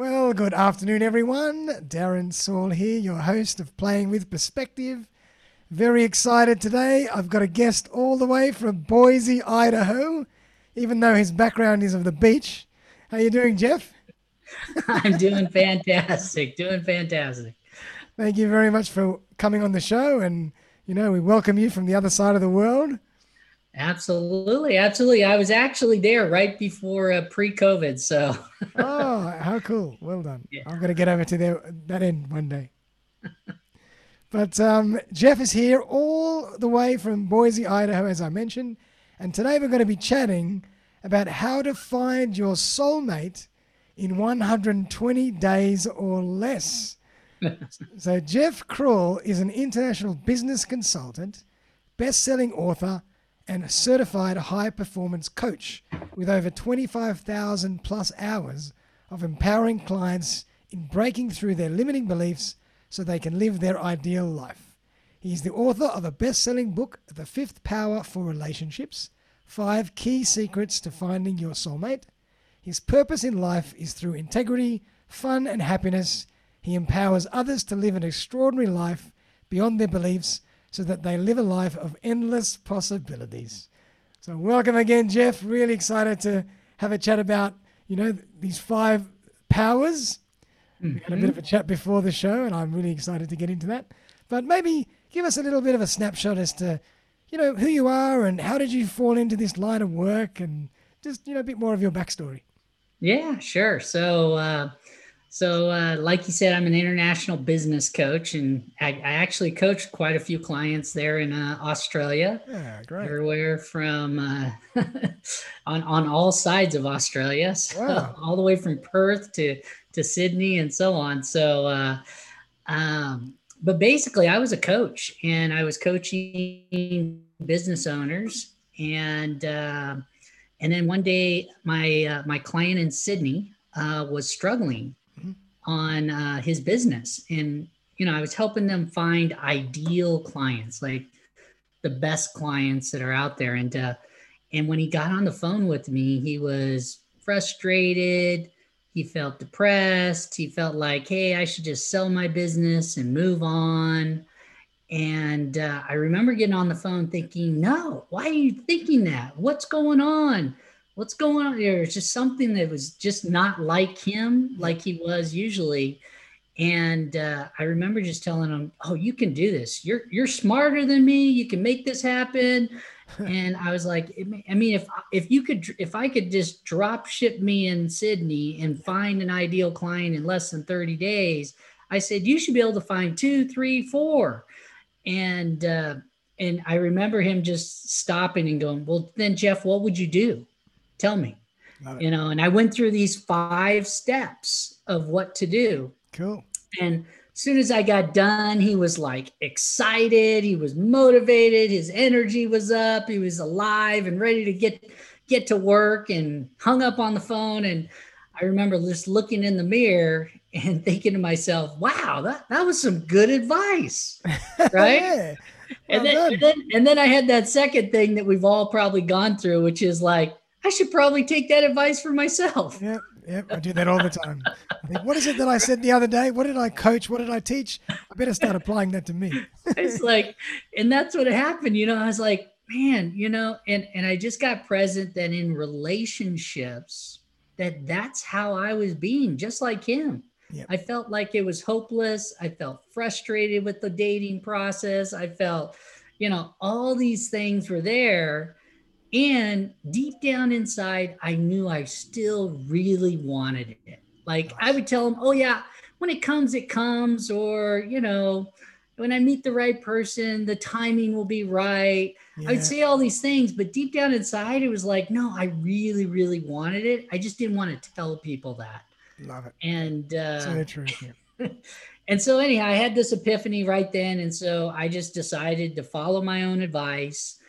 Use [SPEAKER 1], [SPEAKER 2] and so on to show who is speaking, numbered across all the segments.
[SPEAKER 1] Well, good afternoon, everyone. Darren Saul here, your host of Playing with Perspective. Very excited today. I've got a guest all the way from Boise, Idaho, even though his background is of the beach. How you doing, Jeff?
[SPEAKER 2] I'm doing fantastic. Doing fantastic.
[SPEAKER 1] Thank you very much for coming on the show, and you know we welcome you from the other side of the world.
[SPEAKER 2] Absolutely, absolutely. I was actually there right before uh, pre-COVID, so.
[SPEAKER 1] oh, how cool! Well done. Yeah. I'm going to get over to there, that end one day. but um, Jeff is here all the way from Boise, Idaho, as I mentioned, and today we're going to be chatting about how to find your soulmate in 120 days or less. so Jeff Krul is an international business consultant, best-selling author and certified high performance coach with over 25,000 plus hours of empowering clients in breaking through their limiting beliefs so they can live their ideal life. He is the author of a best selling book, The Fifth Power for Relationships Five Key Secrets to Finding Your Soulmate. His purpose in life is through integrity, fun, and happiness. He empowers others to live an extraordinary life beyond their beliefs so that they live a life of endless possibilities. So, welcome again, Jeff. Really excited to have a chat about, you know, these five powers. Mm-hmm. We had a bit of a chat before the show, and I'm really excited to get into that. But maybe give us a little bit of a snapshot as to, you know, who you are and how did you fall into this line of work and just, you know, a bit more of your backstory.
[SPEAKER 2] Yeah, sure. So, uh, so, uh, like you said, I'm an international business coach, and I, I actually coached quite a few clients there in uh, Australia.
[SPEAKER 1] Yeah, great.
[SPEAKER 2] Everywhere from uh, on on all sides of Australia, so wow. all the way from Perth to to Sydney and so on. So, uh, um, but basically, I was a coach, and I was coaching business owners, and uh, and then one day, my uh, my client in Sydney was struggling on uh, his business. And you know i was helping them find ideal clients like the best clients that are out there. And uh, and when he got on the phone with me he was frustrated. He felt depressed. He felt like hey i should just sell my business and move on. And uh, i remember getting on the phone thinking no why are you thinking that? What's going on what's going on here? It's just something that was just not like him, like he was usually. And uh, I remember just telling him, "Oh, you can do this. You're you're smarter than me. You can make this happen." and I was like, "I mean, if if you could, if I could just drop ship me in Sydney and find an ideal client in less than 30 days, I said you should be able to find two, three, four. And uh, and I remember him just stopping and going, "Well, then Jeff, what would you do?" Tell me. You know, and I went through these five steps of what to do.
[SPEAKER 1] Cool.
[SPEAKER 2] And as soon as I got done, he was like excited, he was motivated, his energy was up, he was alive and ready to get get to work and hung up on the phone and I remember just looking in the mirror and thinking to myself, wow, that, that was some good advice. Right. yeah. well and, then, and, then, and then I had that second thing that we've all probably gone through, which is like, I should probably take that advice for myself.
[SPEAKER 1] Yep, yep. I do that all the time. I think, what is it that I said the other day? What did I coach? What did I teach? I better start applying that to me.
[SPEAKER 2] it's like, and that's what happened. You know, I was like, man, you know, and and I just got present that in relationships, that that's how I was being, just like him. Yep. I felt like it was hopeless. I felt frustrated with the dating process. I felt, you know, all these things were there and deep down inside, I knew I still really wanted it. Like I would tell them, oh, yeah, when it comes, it comes. Or, you know, when I meet the right person, the timing will be right. Yeah. I would say all these things, but deep down inside, it was like, no, I really, really wanted it. I just didn't want to tell people that.
[SPEAKER 1] Love it.
[SPEAKER 2] And, uh,
[SPEAKER 1] so true.
[SPEAKER 2] and so, anyhow, I had this epiphany right then. And so I just decided to follow my own advice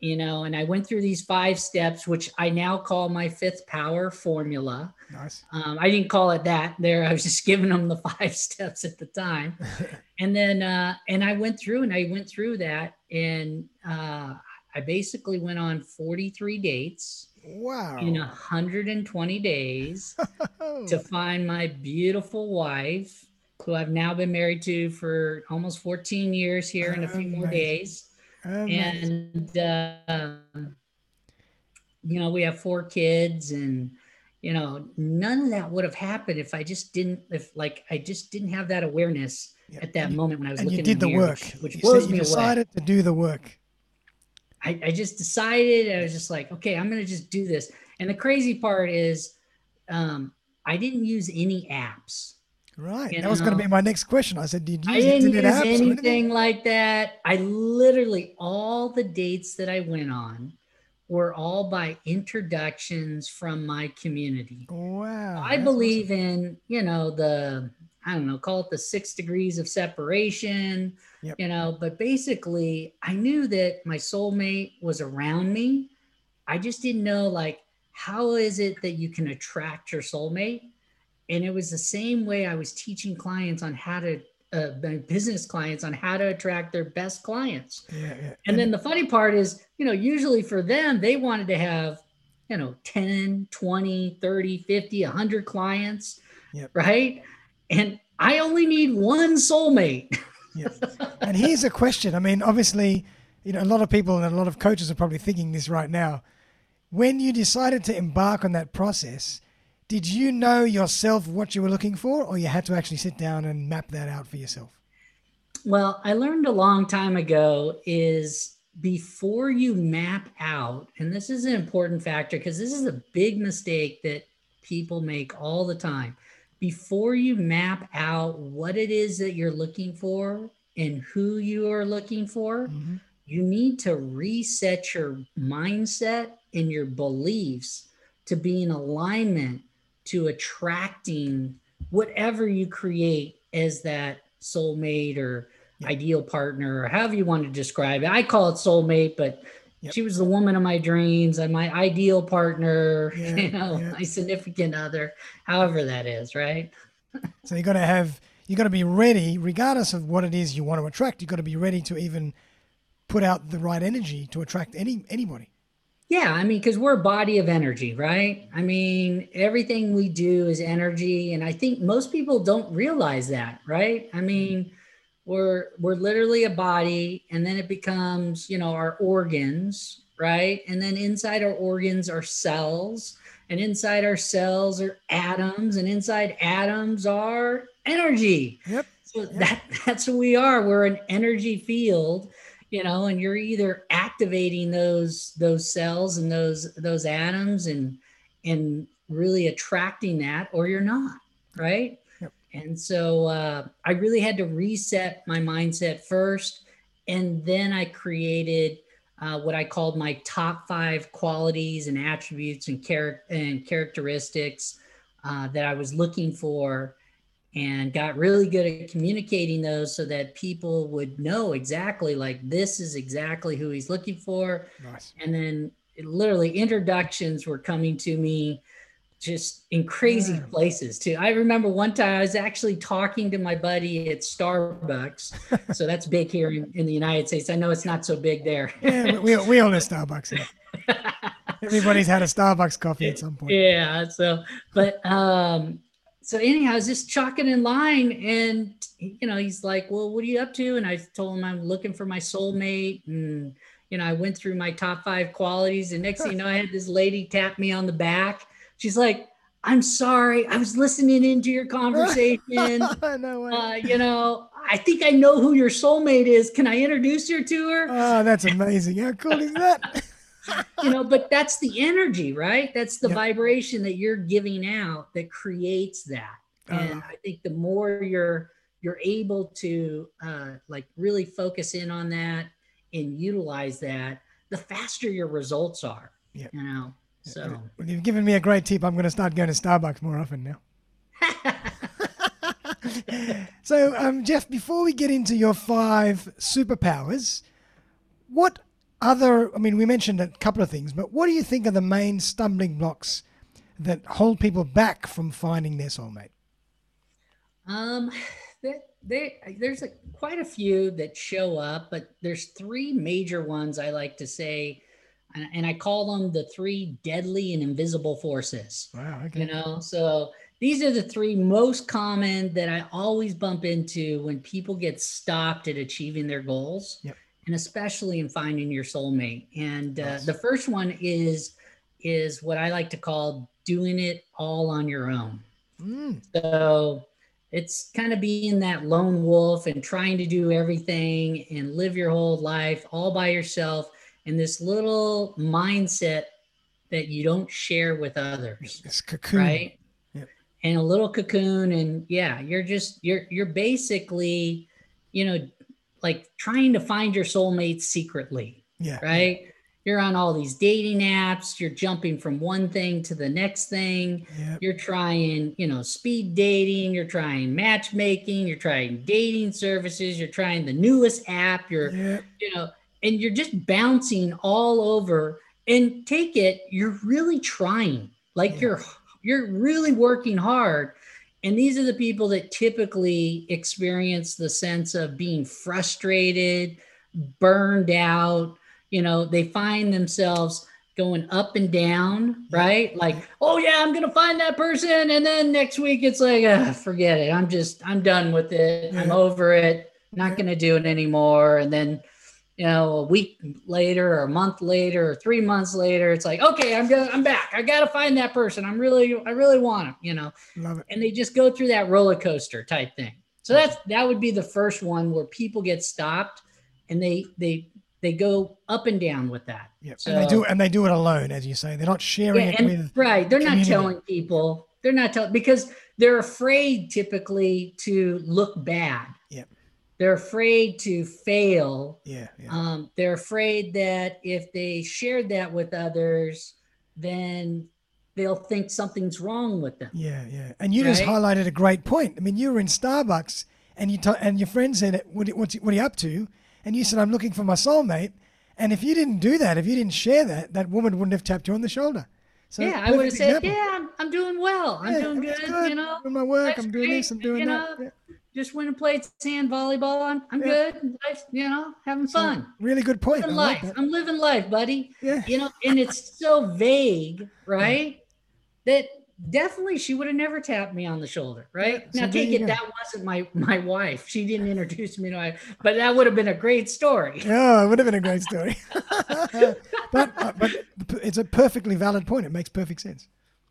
[SPEAKER 2] you know, and I went through these five steps, which I now call my fifth power formula.
[SPEAKER 1] Nice.
[SPEAKER 2] Um, I didn't call it that there. I was just giving them the five steps at the time. and then, uh, and I went through and I went through that and uh, I basically went on 43 dates
[SPEAKER 1] Wow.
[SPEAKER 2] In 120 days to find my beautiful wife, who I've now been married to for almost 14 years here in a few more days. Amazing. And, uh, you know, we have four kids and, you know, none of that would have happened if I just didn't, if like I just didn't have that awareness yeah. at that and moment when I was looking.
[SPEAKER 1] You did the
[SPEAKER 2] mirror,
[SPEAKER 1] work,
[SPEAKER 2] which, which
[SPEAKER 1] you
[SPEAKER 2] blows
[SPEAKER 1] you
[SPEAKER 2] me
[SPEAKER 1] decided
[SPEAKER 2] away.
[SPEAKER 1] to do the work.
[SPEAKER 2] I, I just decided I was just like, okay, I'm gonna just do this. And the crazy part is, um, I didn't use any apps.
[SPEAKER 1] Right. That know? was going to be my next question. I said, did you
[SPEAKER 2] I didn't use anything, anything like that. I literally all the dates that I went on were all by introductions from my community.
[SPEAKER 1] Wow.
[SPEAKER 2] I believe awesome. in, you know, the I don't know, call it the six degrees of separation, yep. you know, but basically I knew that my soulmate was around me. I just didn't know like how is it that you can attract your soulmate? And it was the same way I was teaching clients on how to uh, business clients on how to attract their best clients.
[SPEAKER 1] Yeah, yeah.
[SPEAKER 2] And, and then the funny part is, you know, usually for them, they wanted to have, you know, 10, 20, 30, 50, 100 clients,
[SPEAKER 1] yep.
[SPEAKER 2] right? And I only need one soulmate.
[SPEAKER 1] yep. And here's a question. I mean, obviously, you know, a lot of people and a lot of coaches are probably thinking this right now. When you decided to embark on that process, did you know yourself what you were looking for, or you had to actually sit down and map that out for yourself?
[SPEAKER 2] Well, I learned a long time ago is before you map out, and this is an important factor because this is a big mistake that people make all the time. Before you map out what it is that you're looking for and who you are looking for, mm-hmm. you need to reset your mindset and your beliefs to be in alignment to attracting whatever you create as that soulmate or yeah. ideal partner or however you want to describe it. I call it soulmate, but yep. she was the woman of my dreams and my ideal partner, yeah, you know, yeah. my significant other, however that is, right?
[SPEAKER 1] so you got to have you got to be ready regardless of what it is you want to attract. You got to be ready to even put out the right energy to attract any anybody.
[SPEAKER 2] Yeah, I mean, because we're a body of energy, right? I mean, everything we do is energy, and I think most people don't realize that, right? I mean, we're we're literally a body, and then it becomes, you know, our organs, right? And then inside our organs are cells, and inside our cells are atoms, and inside atoms are energy.
[SPEAKER 1] Yep.
[SPEAKER 2] So yep. that that's who we are. We're an energy field you know and you're either activating those those cells and those those atoms and and really attracting that or you're not right
[SPEAKER 1] yep.
[SPEAKER 2] and so uh, i really had to reset my mindset first and then i created uh, what i called my top five qualities and attributes and, char- and characteristics uh, that i was looking for and got really good at communicating those so that people would know exactly like this is exactly who he's looking for.
[SPEAKER 1] Nice.
[SPEAKER 2] and then it, literally introductions were coming to me just in crazy yeah. places too. I remember one time i was actually talking to my buddy at starbucks. So that's big here in, in, the united states. I know it's not so big there.
[SPEAKER 1] Yeah we, we all know starbucks everybody's had a starbucks coffee at some point.
[SPEAKER 2] Yeah so but um so anyhow, I was just chalking in line, and you know, he's like, "Well, what are you up to?" And I told him I'm looking for my soulmate, and you know, I went through my top five qualities, and next thing you know, I had this lady tap me on the back. She's like, "I'm sorry, I was listening into your conversation.
[SPEAKER 1] no way.
[SPEAKER 2] Uh, you know, I think I know who your soulmate is. Can I introduce you to her?"
[SPEAKER 1] Oh, that's amazing! How cool is that?
[SPEAKER 2] you know, but that's the energy, right? That's the yep. vibration that you're giving out that creates that. And uh, I think the more you're you're able to uh, like really focus in on that and utilize that, the faster your results are.
[SPEAKER 1] Yeah.
[SPEAKER 2] You know. So
[SPEAKER 1] well, you've given me a great tip. I'm going to start going to Starbucks more often now. so, um, Jeff, before we get into your five superpowers, what other, I mean, we mentioned a couple of things, but what do you think are the main stumbling blocks that hold people back from finding their soulmate?
[SPEAKER 2] Um, there, there, there's a, quite a few that show up, but there's three major ones I like to say and, and I call them the three deadly and invisible forces.
[SPEAKER 1] Wow. Okay.
[SPEAKER 2] You know, so these are the three most common that I always bump into when people get stopped at achieving their goals.
[SPEAKER 1] Yep.
[SPEAKER 2] And especially in finding your soulmate. And uh,
[SPEAKER 1] Yes.
[SPEAKER 2] the first one is is what I like to call doing it all on your own.
[SPEAKER 1] Mm,
[SPEAKER 2] So it's kind of being that lone wolf and trying to do everything and live your whole life all by yourself in this little mindset that you don't share with others
[SPEAKER 1] it's cocoon.
[SPEAKER 2] right
[SPEAKER 1] Yep.
[SPEAKER 2] and a little cocoon and yeah you're just you're you're basically you know like trying to find your soulmate secretly
[SPEAKER 1] Yeah.
[SPEAKER 2] right you're on all these dating apps you're jumping from one thing to the next thing
[SPEAKER 1] Yeah.
[SPEAKER 2] you're trying you know speed dating you're trying matchmaking you're trying dating services you're trying the newest app you're
[SPEAKER 1] Yeah.
[SPEAKER 2] you know and you're just bouncing all over and take it you're really trying like
[SPEAKER 1] Yeah.
[SPEAKER 2] you're you're really working hard and these are the people that typically experience the sense of being frustrated burned out you know they find themselves going up and down right? Like oh yeah i'm gonna find that person and then next week it's like ah, forget it. I'm just i'm done with it. I'm over it. Not gonna do it anymore. And then you know a week later or a month later or three months later it's like okay i'm gonna i'm back i gotta find that person i'm really i really want him you know
[SPEAKER 1] Love it.
[SPEAKER 2] and they just go through that roller coaster type thing. So that's that would be the first one where people get stopped and they they they go up and down with that.
[SPEAKER 1] Yeah.
[SPEAKER 2] So-
[SPEAKER 1] and they do and they do it alone, as you say. They're not sharing
[SPEAKER 2] Yeah,
[SPEAKER 1] it
[SPEAKER 2] and
[SPEAKER 1] with
[SPEAKER 2] right, they're not telling people. They're not telling because they're afraid typically to look bad. They're afraid to fail.
[SPEAKER 1] Yeah. Yeah.
[SPEAKER 2] Um, they're afraid that if they shared that with others, then they'll think something's wrong with them.
[SPEAKER 1] Yeah, yeah. And you just highlighted a great point. I mean, you were in Starbucks and you t- and your friend said, "What what's what are you up to?" And you said, "I'm looking for my soulmate." And if you didn't do that, if you didn't share that, that woman wouldn't have tapped you on the shoulder. So
[SPEAKER 2] yeah, I would have said,
[SPEAKER 1] example.
[SPEAKER 2] yeah, I'm, I'm doing well. I'm
[SPEAKER 1] Yeah,
[SPEAKER 2] doing
[SPEAKER 1] it's
[SPEAKER 2] good, You know,
[SPEAKER 1] doing my work. I'm doing
[SPEAKER 2] great,
[SPEAKER 1] this. I'm doing that.
[SPEAKER 2] know,
[SPEAKER 1] Yeah.
[SPEAKER 2] Just went and played sand volleyball. I'm, I'm
[SPEAKER 1] Yeah.
[SPEAKER 2] good. Life, you know, having fun.
[SPEAKER 1] really good point.
[SPEAKER 2] Living
[SPEAKER 1] like
[SPEAKER 2] life.
[SPEAKER 1] that.
[SPEAKER 2] I'm living life, buddy.
[SPEAKER 1] Yeah.
[SPEAKER 2] You know, and it's so vague, right? That definitely she would have never tapped me on the shoulder, right?
[SPEAKER 1] Yeah, so
[SPEAKER 2] now take it
[SPEAKER 1] go.
[SPEAKER 2] that wasn't my my wife. She didn't introduce me to my but that would have been a great story.
[SPEAKER 1] Oh, it would have been a great story. but uh, but it's a perfectly valid point. It makes perfect sense.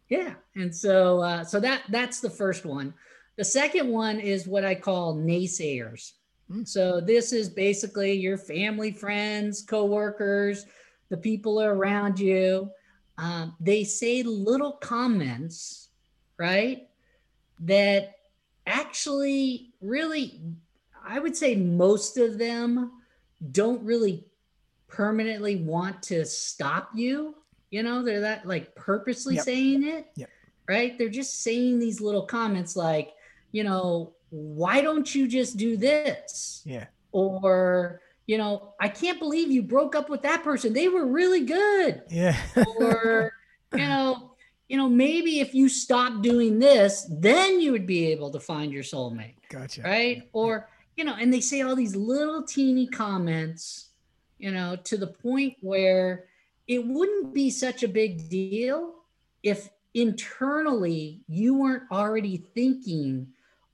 [SPEAKER 2] Yeah, and so uh, so that that's the first one. The second one is what I call naysayers.
[SPEAKER 1] Mm.
[SPEAKER 2] So this is basically your family, friends, coworkers, the people around you. Um, they say little comments, right? That actually, really, I would say most of them don't really permanently want to stop you. You know, they're that like purposely
[SPEAKER 1] Yep.
[SPEAKER 2] saying it.
[SPEAKER 1] Yep.
[SPEAKER 2] Right. They're just saying these little comments like, you know, why don't you just do this?
[SPEAKER 1] Yeah.
[SPEAKER 2] Or, you know, I can't believe you broke up with that person. They were really good.
[SPEAKER 1] Yeah.
[SPEAKER 2] Or, you know, you know, maybe if you stop doing this, then you would be able to find your soulmate
[SPEAKER 1] gotcha.
[SPEAKER 2] right? Or, you know, and they say all these little teeny comments, you know, to the point where it wouldn't be such a big deal if internally you weren't already thinking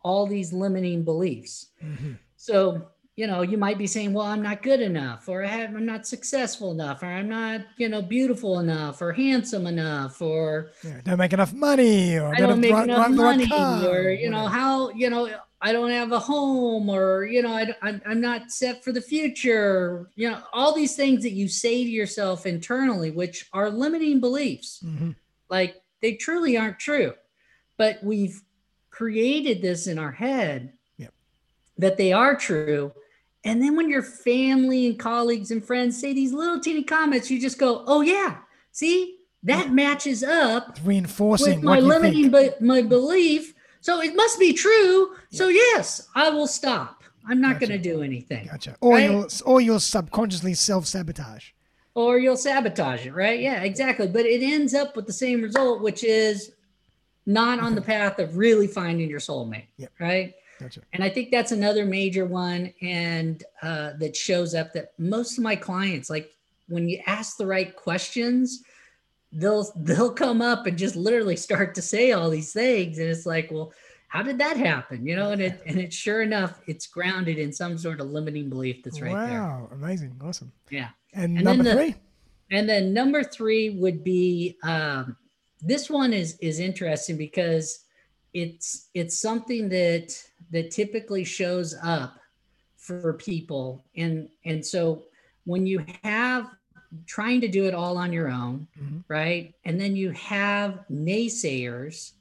[SPEAKER 2] all these limiting beliefs.
[SPEAKER 1] Mhm.
[SPEAKER 2] So, you know, you might be saying, well, I'm not good enough, or I have, I'm not successful enough, or I'm not, you know, beautiful enough, or handsome enough, or
[SPEAKER 1] Yeah. Don't make enough money, or
[SPEAKER 2] I don't make
[SPEAKER 1] drive-
[SPEAKER 2] enough
[SPEAKER 1] right
[SPEAKER 2] money, or you know how you know I don't have a home, or you know I, I'm I'm not set for the future. You know all these things that you say to yourself internally, which are limiting beliefs,
[SPEAKER 1] Mhm.
[SPEAKER 2] like they truly aren't true, but we've created this in our head
[SPEAKER 1] Yep.
[SPEAKER 2] that they are true. And then when your family and colleagues and friends say these little teeny comments, you just go, "Oh yeah, see that
[SPEAKER 1] Yeah.
[SPEAKER 2] matches up
[SPEAKER 1] It's reinforcing
[SPEAKER 2] my limiting be- my belief. So it must be true. So yes, I will stop. I'm not
[SPEAKER 1] Gotcha.
[SPEAKER 2] going to do anything.
[SPEAKER 1] Gotcha. Or
[SPEAKER 2] Right?
[SPEAKER 1] you'll or you'll subconsciously self sabotage.
[SPEAKER 2] Or you'll sabotage it, right? Yeah, exactly. But it ends up with the same result, which is not on the path of really finding your soulmate,
[SPEAKER 1] Yep.
[SPEAKER 2] right?
[SPEAKER 1] Gotcha.
[SPEAKER 2] And I think that's another major one, and uh, that shows up that most of my clients, like when you ask the right questions, they'll they'll come up and just literally start to say all these things and it's like well how did that happen? You know and it and it's sure enough it's grounded in some sort of limiting belief that's right wow, there.
[SPEAKER 1] Wow amazing awesome.
[SPEAKER 2] Yeah.
[SPEAKER 1] And, and number the, three?
[SPEAKER 2] and then number three would be um, this one is is interesting because it's it's something that that typically shows up for people and and so when you have trying to do it all on your own, mm-hmm. right? And then you have naysayers.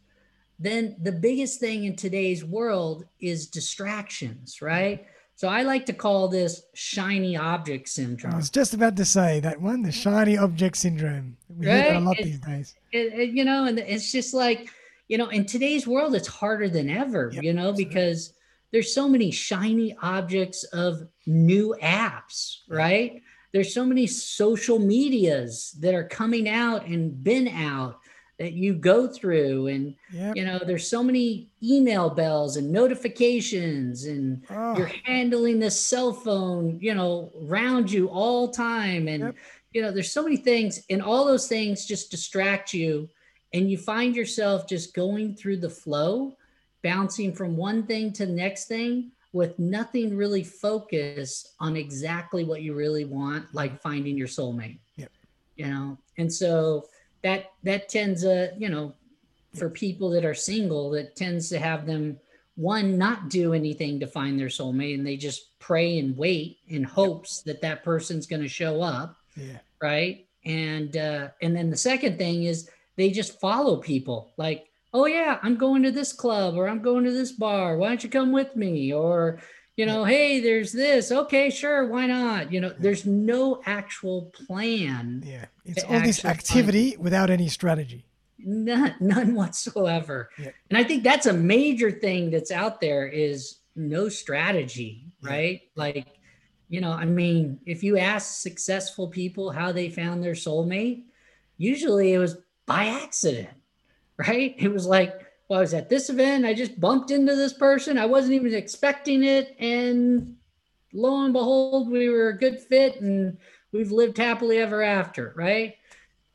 [SPEAKER 2] Then the biggest thing in today's world is distractions, right? So I like to call this shiny object syndrome. I
[SPEAKER 1] was just about to say that one, the shiny object syndrome. We right? hear a lot it, these days.
[SPEAKER 2] It, it, you know, and it's just like, you know, in today's world, it's harder than ever, yep, you know, because there's so many shiny objects of new apps, right? there's so many social medias that are coming out and been out that you go through and yep. you know there's so many email bells and notifications and oh. you're handling this cell phone you know around you all time and yep. You know there's so many things and all those things just distract you and you find yourself just going through the flow bouncing from one thing to the next thing with nothing really focused on exactly what you really want, like finding your soulmate.
[SPEAKER 1] Yep.
[SPEAKER 2] You know, and so that that tends to, you know, for people that are single, that tends to have them one not do anything to find their soulmate, and they just pray and wait in hopes yep. that that person's going to show up.
[SPEAKER 1] Yeah.
[SPEAKER 2] Right. And uh, and then the second thing is they just follow people. Like oh yeah i'm going to this club or i'm going to this bar. Why don't you come with me? Or you know hey there's this. Okay sure. Why not? You know there's no actual plan
[SPEAKER 1] yeah. it's all this activity without any strategy.
[SPEAKER 2] None none whatsoever. Yeah. and i think that's a major thing that's out there is no strategy right? Yeah. like you know i mean if you ask successful people how they found their soulmate usually it was by accident right? It was like, well, I was at this event, I just bumped into this person, I wasn't even expecting it, and lo and behold, we were a good fit, and we've lived happily ever after, right?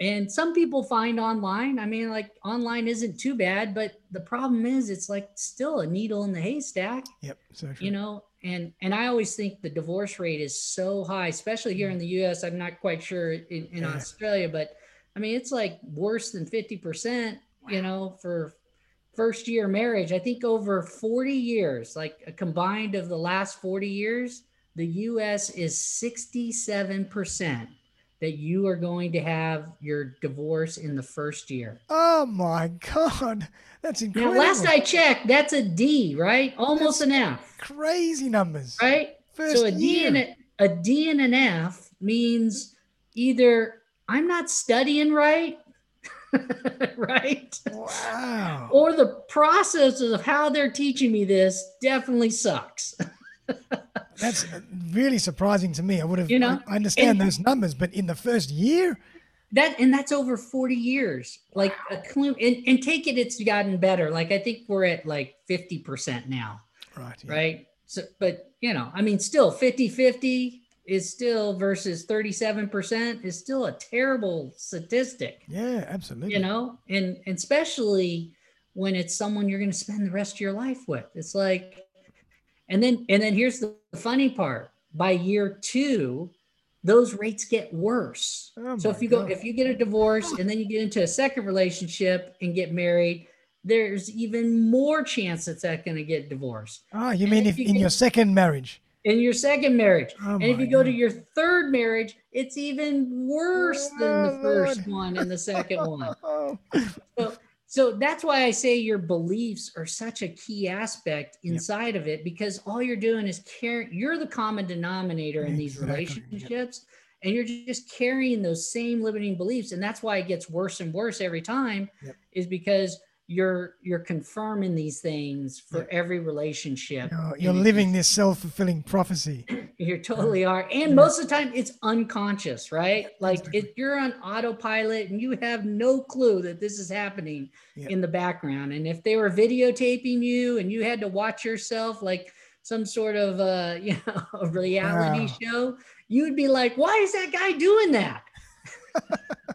[SPEAKER 2] And some people find online, I mean, like online isn't too bad, but the problem is it's like still a needle in the haystack.
[SPEAKER 1] Yep.
[SPEAKER 2] So you know, and and I always think the divorce rate is so high, especially here in mm-hmm. the US. I'm not quite sure in, in yeah. Australia, but I mean it's like worse than 50% you know, for first year marriage. I think over 40 years, like a combined of the last 40 years, the US is 67% that you are going to have your divorce in the first year.
[SPEAKER 1] Oh my God. That's incredible.
[SPEAKER 2] Now, last I checked, that's a D, right? Almost that's an F.
[SPEAKER 1] Crazy numbers.
[SPEAKER 2] Right? First so a D and a, a D and an F means either I'm not studying right right?
[SPEAKER 1] Wow.
[SPEAKER 2] Or the process of how they're teaching me this definitely sucks.
[SPEAKER 1] That's really surprising to me. I would have, you know, I understand and, those numbers, but in the first year,
[SPEAKER 2] that and that's over 40 years. Like a and, and take it, it's gotten better. Like I think we're at like 50% now.
[SPEAKER 1] Right.
[SPEAKER 2] Yeah. Right. So, but you know, I mean, still 50 50 is still versus 37% is still a terrible statistic.
[SPEAKER 1] Yeah, absolutely.
[SPEAKER 2] You know, and, and especially when it's someone you're going to spend the rest of your life with. It's like, and then, and then here's the funny part by year two, those rates get worse. Oh so if you go, if you get a divorce and then you get into a second relationship and get married, there's even more chance that that's going to get divorced.
[SPEAKER 1] Ah, you mean if, you in get, your second marriage?
[SPEAKER 2] in your second marriage. Oh and if you go God. to your third marriage, it's even worse oh, than the oh, first one and the second one. so, so that's why I say your beliefs are such a key aspect inside yep. of it because all you're doing is carrying, you're the common denominator in exactly. these relationships. Yep. And you're just carrying those same limiting beliefs. And that's why it gets worse and worse every time, yep. is because you're you're confirming these things for yeah. every relationship.
[SPEAKER 1] You're, you're living this self-fulfilling prophecy.
[SPEAKER 2] you totally are. And yeah. most of the time it's unconscious, right? Yeah, like exactly. if you're on autopilot and you have no clue that this is happening in the background. And if they were videotaping you and you had to watch yourself like some sort of uh, you know, a reality wow. show, you would be like, why is that guy doing that?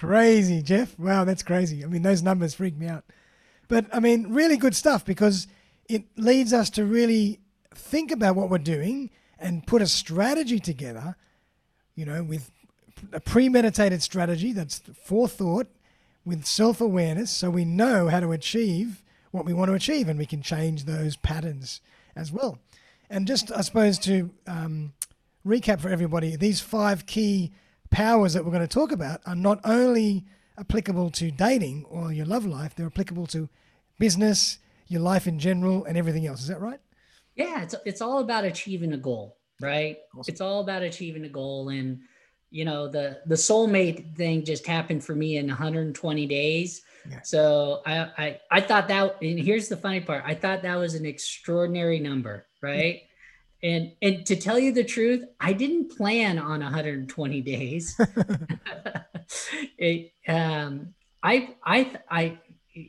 [SPEAKER 1] crazy, Jeff. Wow, that's crazy. I mean, those numbers freak me out. But I mean, really good stuff because it leads us to really think about what we're doing and put a strategy together, you know, with a premeditated strategy that's forethought with self awareness so we know how to achieve what we want to achieve and we can change those patterns as well. And just, I suppose, to um, recap for everybody, these five key powers that we're going to talk about are not only applicable to dating or your love life, they're applicable to business, your life in general, and everything else. Is that right?
[SPEAKER 2] Yeah, it's it's all about achieving a goal, right? Awesome. It's all about achieving a goal, and you know the the soulmate thing just happened for me in 120 days. Yeah. So I, I I thought that, and here's the funny part: I thought that was an extraordinary number, right? And and to tell you the truth, I didn't plan on 120 days. it, um, I I I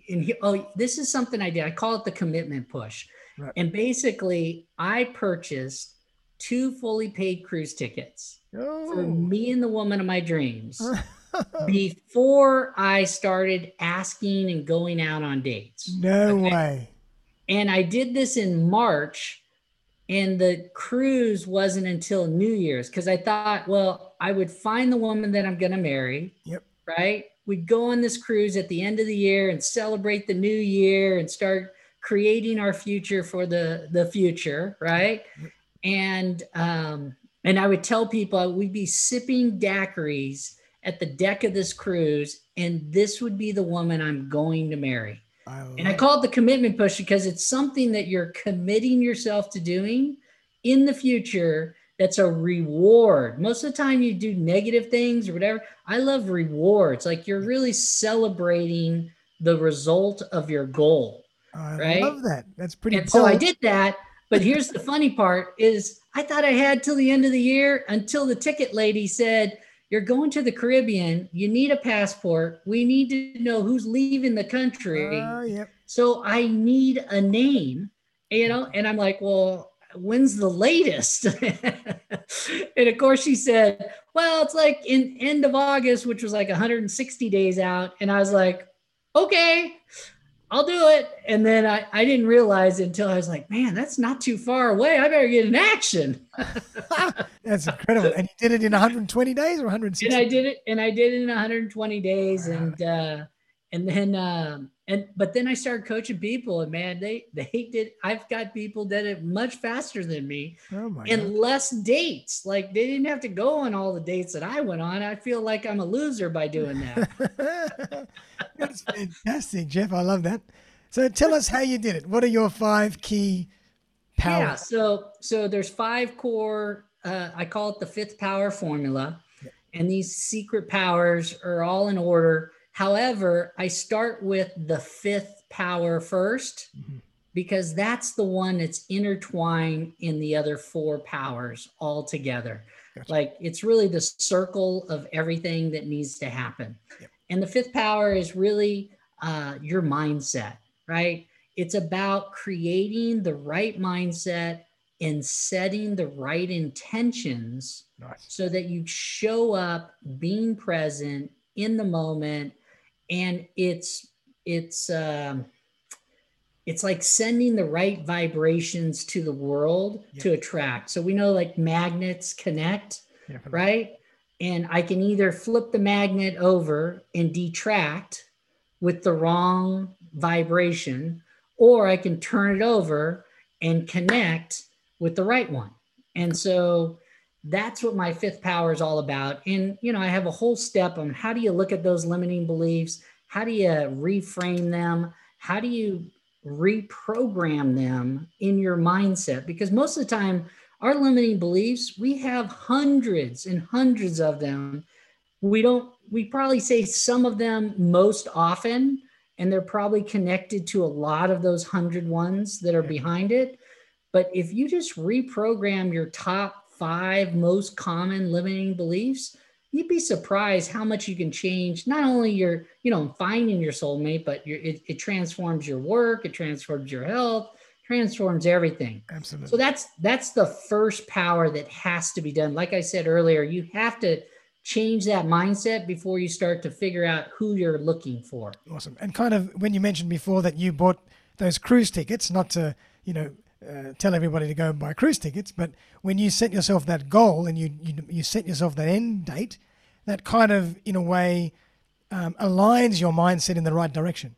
[SPEAKER 2] and he, oh, this is something I did. I call it the commitment push. Right. And basically, I purchased two fully paid cruise tickets oh. for me and the woman of my dreams before I started asking and going out on dates.
[SPEAKER 1] No okay? way.
[SPEAKER 2] And I did this in March, and the cruise wasn't until New Year's because I thought, well, I would find the woman that I'm going to marry.
[SPEAKER 1] Yep.
[SPEAKER 2] Right we'd go on this cruise at the end of the year and celebrate the new year and start creating our future for the the future right and um and i would tell people we'd be sipping daiquiris at the deck of this cruise and this would be the woman i'm going to marry I and i call it the commitment push because it's something that you're committing yourself to doing in the future that's a reward. Most of the time you do negative things or whatever. I love rewards. Like you're really celebrating the result of your goal.
[SPEAKER 1] I
[SPEAKER 2] right?
[SPEAKER 1] love that. That's pretty
[SPEAKER 2] and so I did that. But here's the funny part is I thought I had till the end of the year until the ticket lady said, you're going to the Caribbean. You need a passport. We need to know who's leaving the country.
[SPEAKER 1] Uh, yep.
[SPEAKER 2] So I need a name, you know, and I'm like, well, when's the latest? and of course she said, well, it's like in end of August, which was like 160 days out. And I was like, okay, I'll do it. And then I, I didn't realize until I was like, man, that's not too far away. I better get in action.
[SPEAKER 1] that's incredible. And you did it in 120 days or 160?
[SPEAKER 2] And I did it, and I did it in 120 days. Wow. And uh, and then um, and but then I started coaching people, and man, they they did. I've got people that it much faster than me, oh and God. less dates. Like they didn't have to go on all the dates that I went on. I feel like I'm a loser by doing that.
[SPEAKER 1] That's fantastic, Jeff. I love that. So tell us how you did it. What are your five key powers? Yeah.
[SPEAKER 2] So so there's five core. Uh, I call it the fifth power formula, and these secret powers are all in order However, I start with the fifth power 1st mm-hmm. because that's the one that's intertwined in the other four powers all together. Gotcha. Like it's really the circle of everything that needs to happen. Yep. And the fifth power is really uh, your mindset, right? It's about creating the right mindset and setting the right intentions nice. so that you show up being present in the moment and it's it's um, it's like sending the right vibrations to the world yep. to attract. So we know like magnets connect, right? And I can either flip the magnet over and detract with the wrong vibration, or I can turn it over and connect with the right one. And so that's what my fifth power is all about. And, you know, I have a whole step on how do you look at those limiting beliefs? How do you reframe them? How do you reprogram them in your mindset? Because most of the time, our limiting beliefs, we have hundreds and hundreds of them. We don't, we probably say some of them most often, and they're probably connected to a lot of those hundred ones that are behind it. But if you just reprogram your top five most common limiting beliefs, you'd be surprised how much you can change. Not only your, you know, finding your soulmate, but your, it, it transforms your work, it transforms your health, transforms everything.
[SPEAKER 1] Absolutely.
[SPEAKER 2] So that's that's the first power that has to be done. Like I said earlier, you have to change that mindset before you start to figure out who you're looking for.
[SPEAKER 1] Awesome. And kind of when you mentioned before that you bought those cruise tickets, not to, you know, uh, tell everybody to go and buy cruise tickets, but when you set yourself that goal and you, you, you set yourself that end date, that kind of, in a way, um, aligns your mindset in the right direction.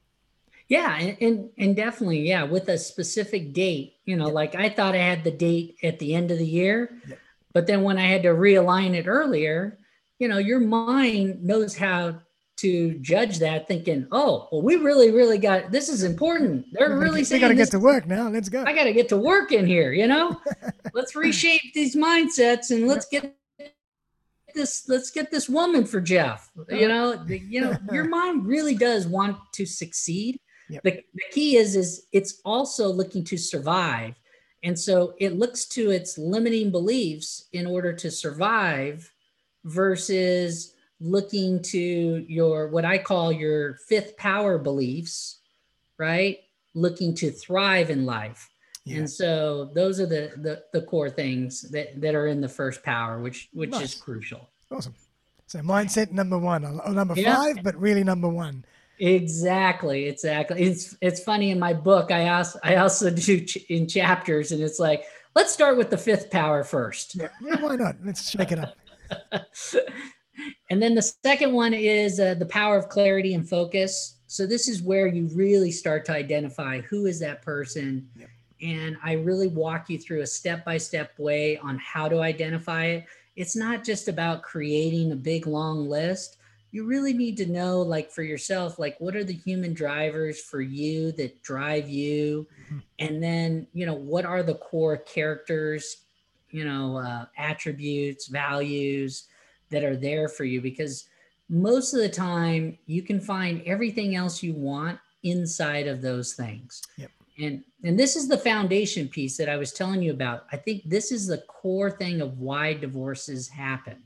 [SPEAKER 2] Yeah, and, and, and definitely, yeah, with a specific date. You know, yep. like I thought I had the date at the end of the year, yep. but then when I had to realign it earlier, you know, your mind knows how to judge that, thinking, "Oh, well, we really, really got this is important. They're really saying
[SPEAKER 1] we got to get to work now. Let's go.
[SPEAKER 2] I got to get to work in here. You know, let's reshape these mindsets and let's get this let's get this woman for Jeff. You know, you know, your mind really does want to succeed. Yep. The, the key is is it's also looking to survive. And so it looks to its limiting beliefs in order to survive versus looking to your what I call your fifth power beliefs, right? Looking to thrive in life. Yeah. And so those are the, the the core things that that are in the first power, which which nice. is crucial.
[SPEAKER 1] Awesome. So mindset number one, or number yeah. five, but really number one.
[SPEAKER 2] Exactly, exactly. It's it's funny in my book. I ask I also do ch- in chapters, and it's like let's start with the fifth power first.
[SPEAKER 1] Yeah, yeah why not? Let's shake it up.
[SPEAKER 2] and then the second one is uh, the power of clarity and focus. So this is where you really start to identify who is that person. Yep. And I really walk you through a step by step way on how to identify it. It's not just about creating a big long list. You really need to know, like for yourself, like what are the human drivers for you that drive you? Mm-hmm. And then, you know, what are the core characters, you know, uh, attributes, values that are there for you because most of the time you can find everything else you want inside of those things.
[SPEAKER 1] Yep.
[SPEAKER 2] And and this is the foundation piece that I was telling you about. I think this is the core thing of why divorces happen.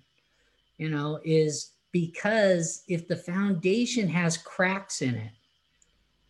[SPEAKER 2] You know, is because if the foundation has cracks in it,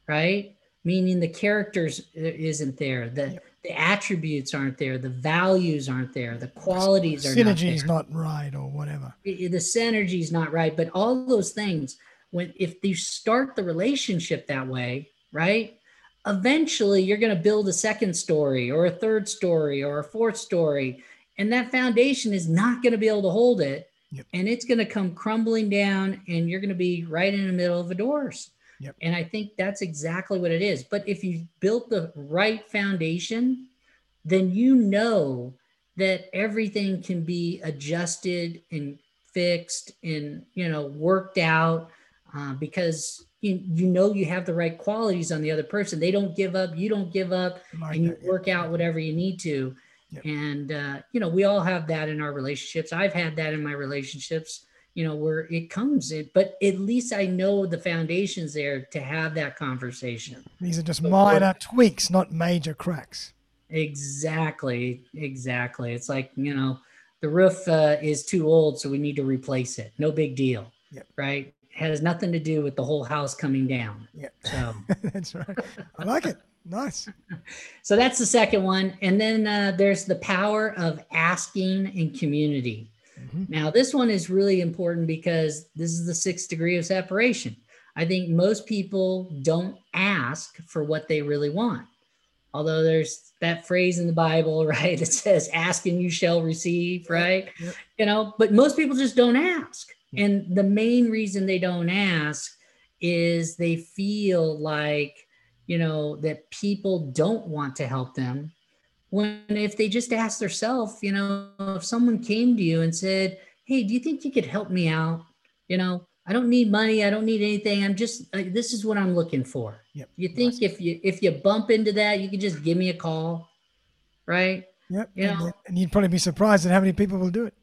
[SPEAKER 2] right? Meaning the characters isn't there, the yep the attributes aren't there, the values aren't there, the qualities are
[SPEAKER 1] synergy's not, not right or whatever.
[SPEAKER 2] The synergy is not right, but all those things when if you start the relationship that way, right? Eventually you're going to build a second story or a third story or a fourth story and that foundation is not going to be able to hold it. Yep. And it's going to come crumbling down and you're going to be right in the middle of a divorce. Yep. And I think that's exactly what it is. But if you built the right foundation, then you know that everything can be adjusted and fixed and you know worked out uh, because you, you know you have the right qualities on the other person. They don't give up, you don't give up, like and you work out whatever you need to. Yep. And uh, you know we all have that in our relationships. I've had that in my relationships you know where it comes in but at least i know the foundations there to have that conversation.
[SPEAKER 1] These are just minor tweaks not major cracks.
[SPEAKER 2] Exactly exactly. It's like you know the roof uh, is too old so we need to replace it. No big deal yep. right? Has nothing to do with the whole house coming down
[SPEAKER 1] yeah. so. That's right. I like it. Nice.
[SPEAKER 2] So that's the second one and then uh, there's the power of asking in community Mm-hmm. Now, this one is really important because this is the sixth degree of separation. I think most people don't ask for what they really want. Although there's that phrase in the Bible, right, that says, ask and you shall receive, right? Yep. You know, but most people just don't ask. Yep. And the main reason they don't ask is they feel like, you know, that people don't want to help them when if they just ask themselves, you know, if someone came to you and said, "Hey, do you think you could help me out?" You know, I don't need money. I don't need anything. I'm just uh, this is what I'm looking for. Yep. You think awesome. if you if you bump into that, you can just give me a call, right?
[SPEAKER 1] Yep. You know? and you'd probably be surprised at how many people will do it.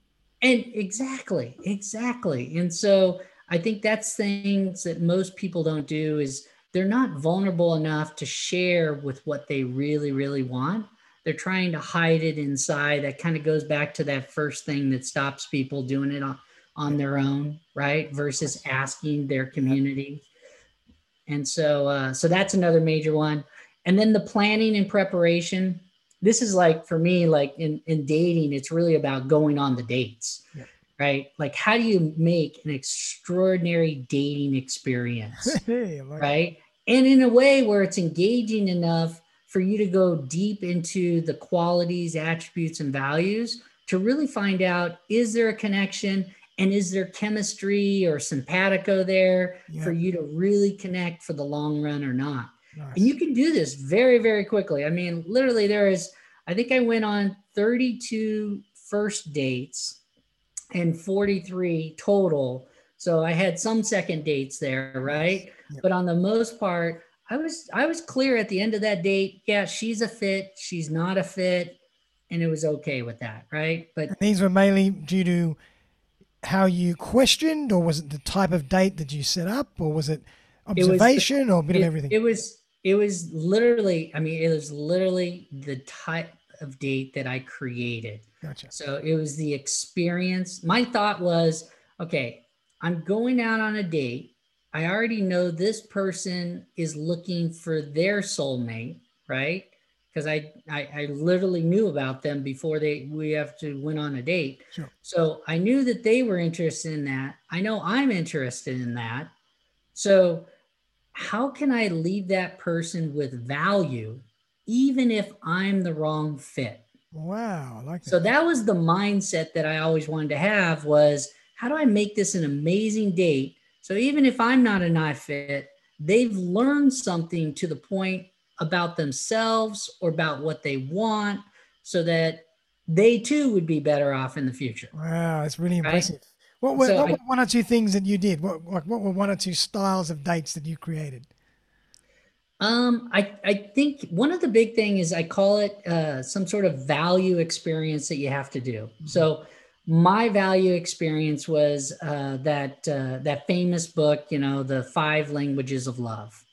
[SPEAKER 2] And exactly, exactly. And so I think that's things that most people don't do is they're not vulnerable enough to share with what they really, really want they're trying to hide it inside. That kind of goes back to that first thing that stops people doing it on, on their own right? Versus asking their community. And so uh, so that's another major one. And then the planning and preparation. This is like for me like in in dating it's really about going on the dates yeah. right? Like how do you make an extraordinary dating experience hey, like right? And in a way where it's engaging enough for you to go deep into the qualities attributes and values to really find out is there a connection and is there chemistry or simpatico there yeah. for you to really connect for the long run or not nice. and you can do this very very quickly i mean literally there is i think i went on 32 first dates and 43 total so i had some second dates there right yep. but on the most part i was i was clear at the end of that date yeah she's a fit she's not a fit and it was okay with that right but
[SPEAKER 1] and these were mainly due to how you questioned, or was it the type of date that you set up, or was it observation, it was, or a bit
[SPEAKER 2] it,
[SPEAKER 1] of everything?
[SPEAKER 2] It was. It was literally. I mean, it was literally the type of date that I created.
[SPEAKER 1] Gotcha.
[SPEAKER 2] So it was the experience. My thought was, okay, I'm going out on a date. I already know this person is looking for their soulmate, right? because I, I, I literally knew about them before they we have to went on a date. Sure. So I knew that they were interested in that. I know I'm interested in that. So how can I leave that person with value, even if I'm the wrong fit?
[SPEAKER 1] Wow, I like that.
[SPEAKER 2] So that was the mindset that I always wanted to have was how do I make this an amazing date? So even if I'm not a not fit, they've learned something to the point about themselves or about what they want so that they too would be better off in the future.
[SPEAKER 1] Wow, that's really impressive. Right? What were, so what were one or two things that you did? What, what, what were one or two styles of dates that you created?
[SPEAKER 2] Um, I, I think one of the big thing is I call it uh, some sort of value experience that you have to do. Mm-hmm. So my value experience was uh, that uh, that famous book, you know, the five languages of love,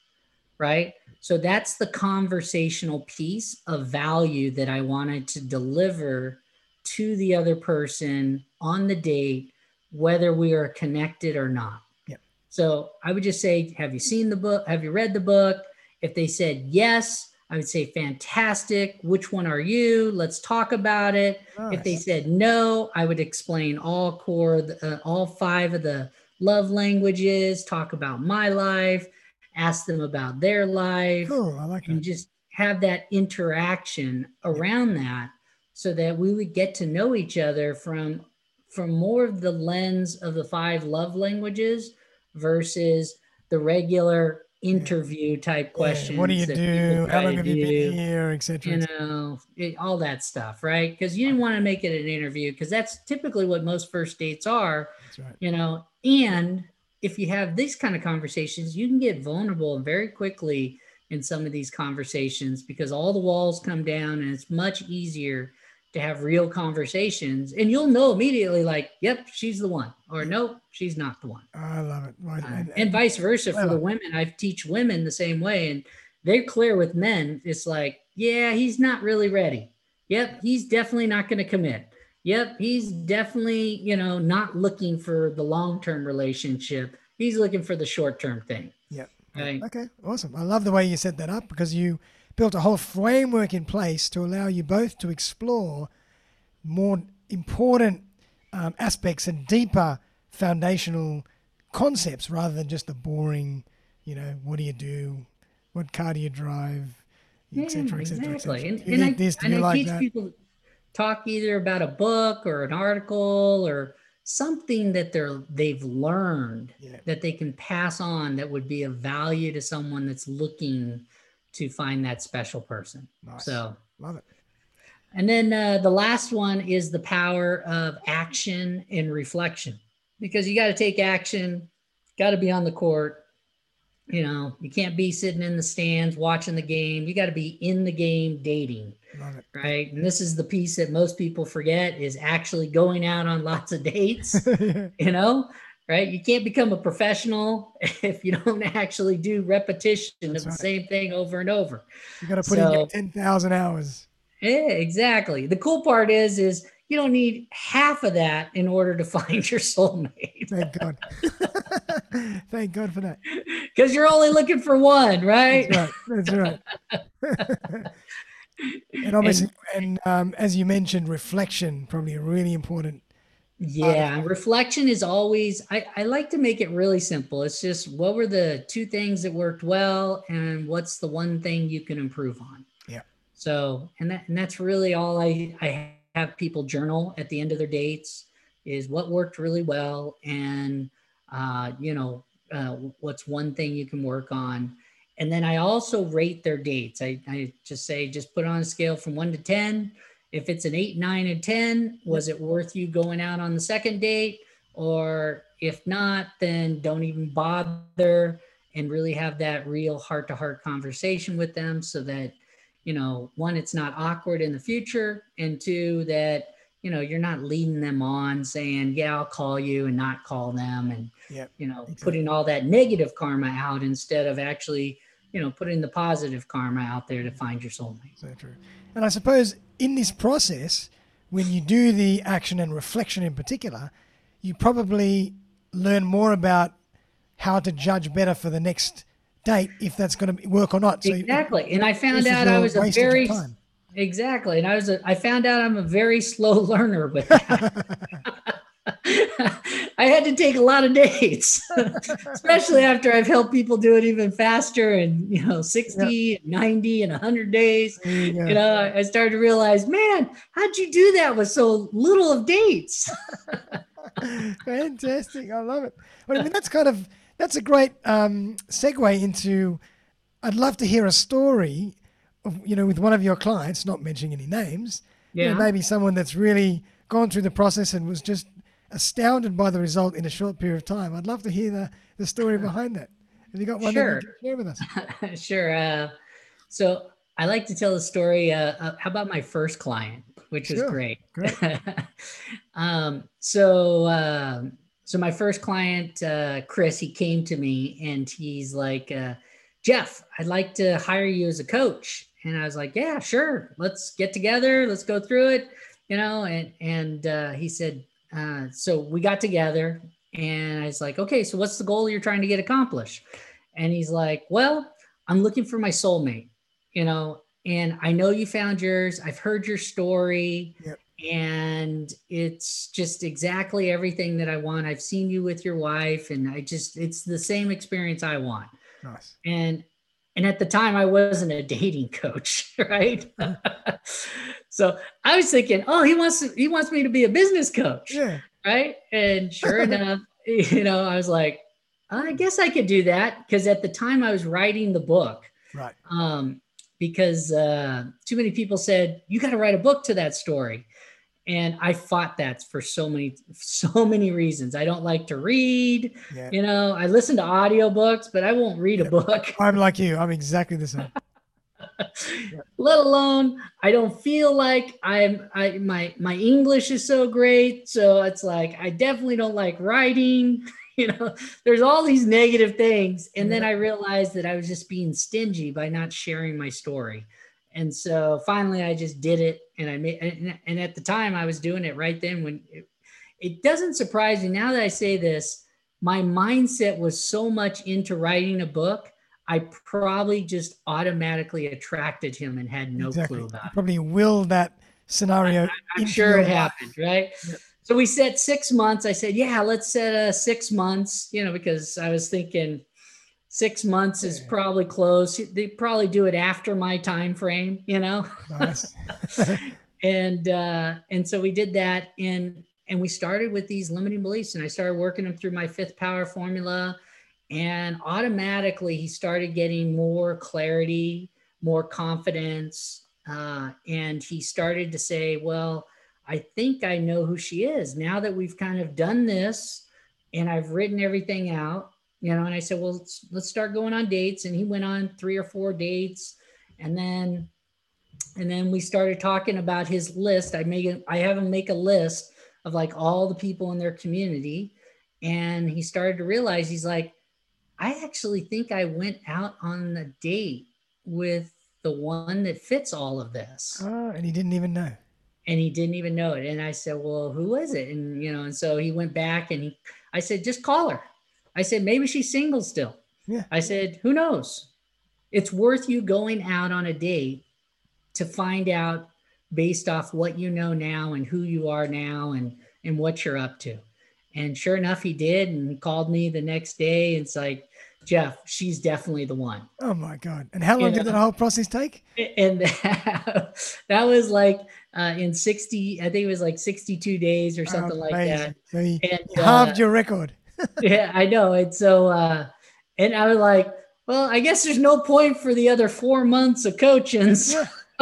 [SPEAKER 2] right? So that's the conversational piece of value that I wanted to deliver to the other person on the date, whether we are connected or not.
[SPEAKER 1] Yeah.
[SPEAKER 2] So I would just say, Have you seen the book? Have you read the book? If they said yes, I would say, Fantastic. Which one are you? Let's talk about it. Nice. If they said no, I would explain all core, uh, all five of the love languages, talk about my life ask them about their life.
[SPEAKER 1] Cool. I like
[SPEAKER 2] and
[SPEAKER 1] that.
[SPEAKER 2] just have that interaction around that so that we would get to know each other from from more of the lens of the five love languages versus the regular interview type questions.
[SPEAKER 1] What do you do? How long have you been here, etc.
[SPEAKER 2] You know, it, all that stuff, right? Because you didn't want to make it an interview because that's typically what most first dates are.
[SPEAKER 1] Right.
[SPEAKER 2] You know, and if you have these kind of conversations, you can get vulnerable very quickly in some of these conversations because all the walls come down and it's much easier to have real conversations and you'll know immediately like yep she's the one or nope she's not the one
[SPEAKER 1] i love it right.
[SPEAKER 2] uh, and, and, vice versa for the women i teach women the same way and they're clear with men it's like yeah he's not really ready yep he's definitely not going to commit Yep, he's definitely, you know, not looking for the long-term relationship. He's looking for the short-term thing.
[SPEAKER 1] Yep. Right. Okay, awesome. I love the way you set that up because you built a whole framework in place to allow you both to explore more important um, aspects and deeper foundational concepts rather than just the boring, you know, what do you do? What car do you drive?
[SPEAKER 2] Et cetera, yeah, exactly. Et cetera, et cetera. And, and I, this, and I like teach that? people talk either about a book or an article or something that they're they've learned yeah. that they can pass on that would be of value to someone that's looking to find that special person.
[SPEAKER 1] Nice.
[SPEAKER 2] So
[SPEAKER 1] love it.
[SPEAKER 2] And then uh, the last one is the power of action and reflection, because you got to take action, got to be on the court. You know, you can't be sitting in the stands watching the game. You got to be in the game dating right and this is the piece that most people forget is actually going out on lots of dates you know right you can't become a professional if you don't actually do repetition That's of right. the same thing over and over
[SPEAKER 1] you got to put so, in 10,000 hours
[SPEAKER 2] yeah exactly the cool part is is you don't need half of that in order to find your soulmate.
[SPEAKER 1] Thank God. Thank God for that.
[SPEAKER 2] Because you're only looking for one, right?
[SPEAKER 1] That's right. That's right. and obviously, and, and um, as you mentioned, reflection probably a really important.
[SPEAKER 2] Yeah, reflection is always. I, I like to make it really simple. It's just what were the two things that worked well, and what's the one thing you can improve on.
[SPEAKER 1] Yeah.
[SPEAKER 2] So, and that and that's really all I I have people journal at the end of their dates is what worked really well, and uh, you know uh, what's one thing you can work on and then I also rate their dates. I, I just say, just put on a scale from one to 10. If it's an eight, nine, and 10, was it worth you going out on the second date? Or if not, then don't even bother and really have that real heart to heart conversation with them so that, you know, one, it's not awkward in the future. And two, that, you know, you're not leading them on saying, yeah, I'll call you and not call them. And,
[SPEAKER 1] yep,
[SPEAKER 2] you know,
[SPEAKER 1] exactly.
[SPEAKER 2] putting all that negative karma out instead of actually you know, putting the positive karma out there to find your soulmate.
[SPEAKER 1] So true. And I suppose in this process, when you do the action and reflection in particular, you probably learn more about how to judge better for the next date if that's going to work or not.
[SPEAKER 2] So exactly. And I found out I was a very exactly, and I was a, I found out I'm a very slow learner with that. I had to take a lot of dates, especially after I've helped people do it even faster and, you know, 60, yep. 90, and 100 days. You, you, know, I started to realize, man, how'd you do that with so little of dates?
[SPEAKER 1] Fantastic. I love it. Well, I mean, that's kind of, that's a great um, segue into, I'd love to hear a story of, you know, with one of your clients, not mentioning any names, yeah. You know, maybe someone that's really gone through the process and was just astounded by the result in a short period of time. I'd love to hear the, the story behind that. Have you got one sure. share with
[SPEAKER 2] us? sure. Uh, so I like to tell the story. Uh, uh, how about my first client, which sure. was great.
[SPEAKER 1] great.
[SPEAKER 2] um, so, uh, so my first client, uh, Chris, he came to me and he's like, uh, Jeff, I'd like to hire you as a coach. And I was like, yeah, sure. Let's get together. Let's go through it. You know, and, and he said, uh, so we got together and I was like, okay, so what's the goal you're trying to get accomplished? And he's like, well, I'm looking for my soulmate, you know, and I know you found yours. I've heard your story.
[SPEAKER 1] Yep.
[SPEAKER 2] And it's just exactly everything that I want. I've seen you with your wife, and I just, it's the same experience I want.
[SPEAKER 1] Nice.
[SPEAKER 2] And and at the time I wasn't a dating coach, right? so I was thinking, oh, he wants to, he wants me to be a business coach,
[SPEAKER 1] yeah.
[SPEAKER 2] right? And sure enough, you know, I was like, I guess I could do that because at the time I was writing the book,
[SPEAKER 1] right?
[SPEAKER 2] Um, because uh, too many people said you got to write a book to that story, and i fought that for so many so many reasons. I don't like to read yeah. you know i listen to audiobooks but i won't read a book.
[SPEAKER 1] I'm like you. I'm exactly the same.
[SPEAKER 2] Let alone i don't feel like i'm i my my english is so great. So it's like i definitely don't like writing you know there's all these negative things. And yeah. then i realized that i was just being stingy by not sharing my story and so finally i just did it and i made and, and at the time i was doing it right then when it, it doesn't surprise me now that i say this my mindset was so much into writing a book i probably just automatically attracted him and had no exactly. clue about it
[SPEAKER 1] probably will that scenario
[SPEAKER 2] I, am sure it life. happened right yeah. so we set six months i said yeah let's set uh, six months you know because i was thinking six months is probably close. They probably do it after my time frame, you know. Nice. and uh, and so we did that, and and we started with these limiting beliefs, and I started working them through my fifth power formula, and automatically he started getting more clarity, more confidence, uh, and he started to say, well. I think I know who she is now that we've kind of done this and I've written everything out you know and i said well let's, let's start going on dates and he went on three or four dates and then and then we started talking about his list i make it i have him make a list of like all the people in their community and he started to realize he's like i actually think i went out on a date with the one that fits all of this
[SPEAKER 1] oh and he didn't even know
[SPEAKER 2] and he didn't even know it. And I said, Well, who is it? And, you know, and so he went back and he, I said, Just call her. I said, Maybe she's single still.
[SPEAKER 1] Yeah.
[SPEAKER 2] I said, Who knows? It's worth you going out on a date to find out based off what you know now and who you are now and, and what you're up to. And sure enough, he did and called me the next day. And It's like, Jeff, she's definitely the one.
[SPEAKER 1] Oh my God. And how long you did know? that whole process take?
[SPEAKER 2] And that, that was like uh, in 60, I think it was like 62 days or something oh, like that.
[SPEAKER 1] So you, and, halved uh, your record.
[SPEAKER 2] Yeah, I know. And so, uh, and I was like, well, I guess there's no point for the other four months of coaching.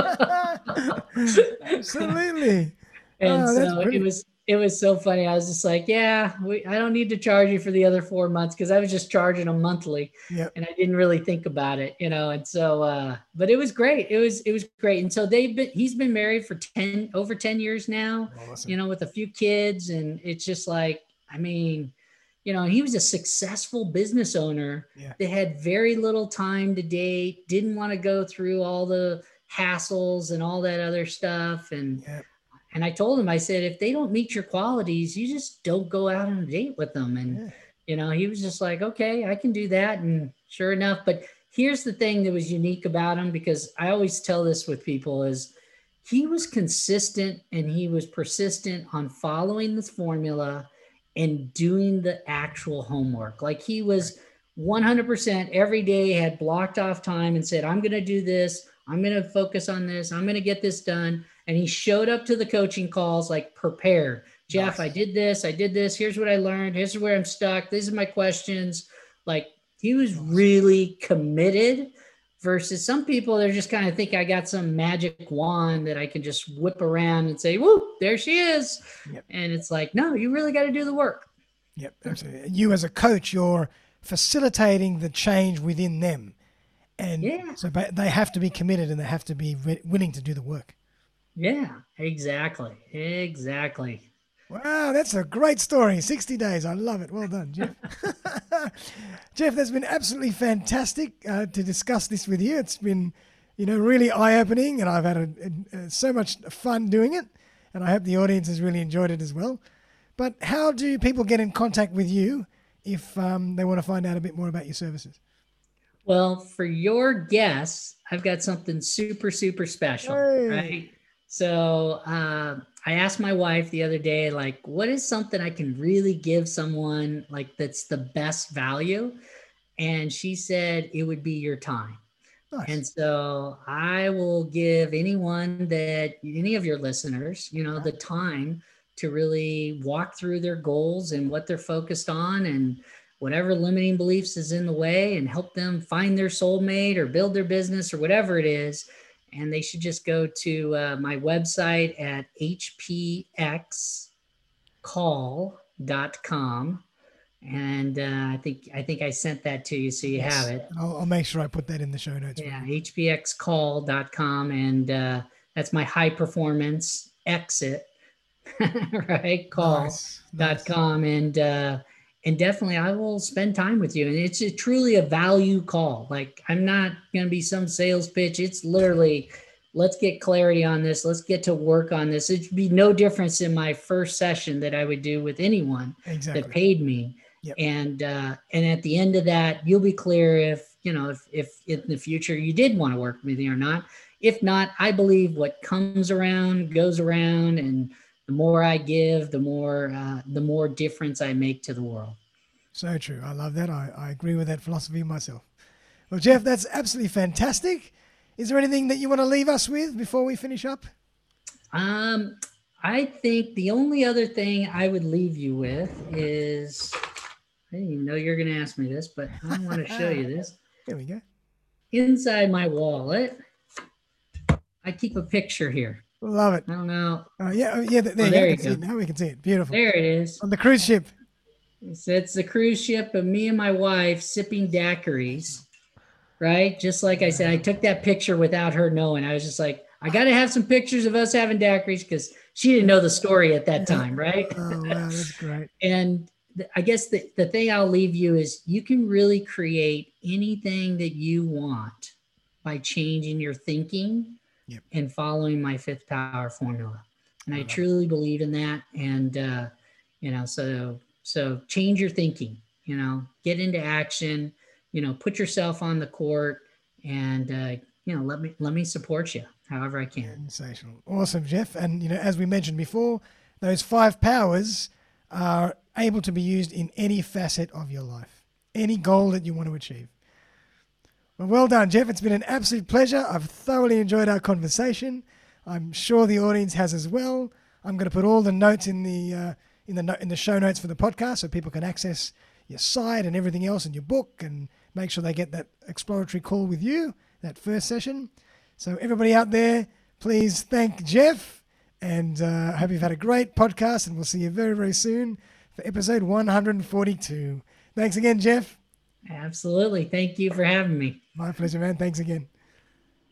[SPEAKER 1] Absolutely.
[SPEAKER 2] and oh, so it was it was so funny. I was just like, yeah, we, I don't need to charge you for the other four months because I was just charging them monthly,
[SPEAKER 1] yep.
[SPEAKER 2] and I didn't really think about it, you know. And so, uh, but it was great. It was it was great. And so they've been he's been married for ten over ten years now, awesome. you know, with a few kids, and it's just like, I mean, you know, he was a successful business owner
[SPEAKER 1] yeah.
[SPEAKER 2] that had very little time to date, didn't want to go through all the hassles and all that other stuff, and.
[SPEAKER 1] Yep
[SPEAKER 2] and I told him, I said, if they don't meet your qualities, you just don't go out on a date with them. And, yeah. you know, he was just like, okay, I can do that. And sure enough, but here's the thing that was unique about him because I always tell this with people is he was consistent and he was persistent on following this formula and doing the actual homework. Like he was 100% every day had blocked off time and said, I'm going to do this. I'm going to focus on this. I'm going to get this done and he showed up to the coaching calls like prepared. Jeff, nice. I did this, I did this. Here's what I learned. Here's where I'm stuck. These are my questions. Like he was really committed versus some people they're just kind of think I got some magic wand that I can just whip around and say, "Whoop, there she is." Yep. And it's like, "No, you really got to do the work."
[SPEAKER 1] Yep, absolutely. You as a coach, you're facilitating the change within them. And
[SPEAKER 2] yeah.
[SPEAKER 1] so they have to be committed and they have to be willing to do the work.
[SPEAKER 2] Yeah, exactly. Exactly.
[SPEAKER 1] Wow, that's a great story. 60 days. I love it. Well done, Jeff. Jeff, that's been absolutely fantastic uh, to discuss this with you. It's been, you know, really eye opening, and I've had a, a, a, so much fun doing it. And I hope the audience has really enjoyed it as well. But how do people get in contact with you if um, they want to find out a bit more about your services?
[SPEAKER 2] Well, for your guests, I've got something super, super special, hey. right? So uh, I asked my wife the other day, like, what is something I can really give someone like that's the best value? And she said it would be your time. Nice. And so I will give anyone that any of your listeners, you know, the time to really walk through their goals and what they're focused on and whatever limiting beliefs is in the way and help them find their soulmate or build their business or whatever it is and they should just go to uh, my website at hpxcall.com and uh, I think I think I sent that to you so you yes. have it.
[SPEAKER 1] I'll, I'll, make sure I put that in the show notes.
[SPEAKER 2] Yeah, hpxcall.com and uh, that's my high performance exit right call.com nice. nice. and uh, and definitely I will spend time with you. And it's a, truly a value call. Like I'm not going to be some sales pitch. It's literally, let's get clarity on this. Let's get to work on this. It'd be no difference in my first session that I would do with anyone
[SPEAKER 1] exactly.
[SPEAKER 2] that paid me.
[SPEAKER 1] Yep.
[SPEAKER 2] And uh, and at the end of that, you'll be clear if you know if if in the future you did want to work with me or not. If not, I believe what comes around goes around, and the more I give, the more uh, the more difference I make to the world.
[SPEAKER 1] So true. I love that. I, I agree with that philosophy myself. Well, Jeff, that's absolutely fantastic. Is there anything that you want to leave us with before we finish up?
[SPEAKER 2] Um, I think the only other thing I would leave you with is I didn't even know you're going to ask me this, but I want to show you this.
[SPEAKER 1] There we go.
[SPEAKER 2] Inside my wallet, I keep a picture here.
[SPEAKER 1] Love it.
[SPEAKER 2] I don't know.
[SPEAKER 1] Uh, yeah, oh, yeah. There, oh, there you, go. Now we can see it. Beautiful.
[SPEAKER 2] There it is.
[SPEAKER 1] On the cruise ship.
[SPEAKER 2] It's, it's the cruise ship of me and my wife sipping daiquiris, right? Just like I said, I took that picture without her knowing. I was just like, I got to have some pictures of us having daiquiris because she didn't know the story at that time, right?
[SPEAKER 1] oh, wow, that's great.
[SPEAKER 2] and I guess the, the thing I'll leave you is you can really create anything that you want by changing your thinking
[SPEAKER 1] yep.
[SPEAKER 2] and following my fifth power formula. and I truly believe in that. And uh, you know, so so change your thinking. You know, get into action. You know, put yourself on the court, and uh, you know, let me let me support you however I can.
[SPEAKER 1] Sensational, awesome, Jeff. And you know, as we mentioned before, those five powers are able to be used in any facet of your life, any goal that you want to achieve. Well, well done, Jeff. It's been an absolute pleasure. I've thoroughly enjoyed our conversation. I'm sure the audience has as well. I'm going to put all the notes in the uh, in the no- in the show notes for the podcast so people can access your site and everything else in your book and make sure they get that exploratory call with you that first session. So everybody out there, please thank Jeff and uh, hope you've had a great podcast and we'll see you very very soon for episode 142. Thanks again, Jeff.
[SPEAKER 2] Absolutely. Thank you for having me.
[SPEAKER 1] My pleasure, man. Thanks again.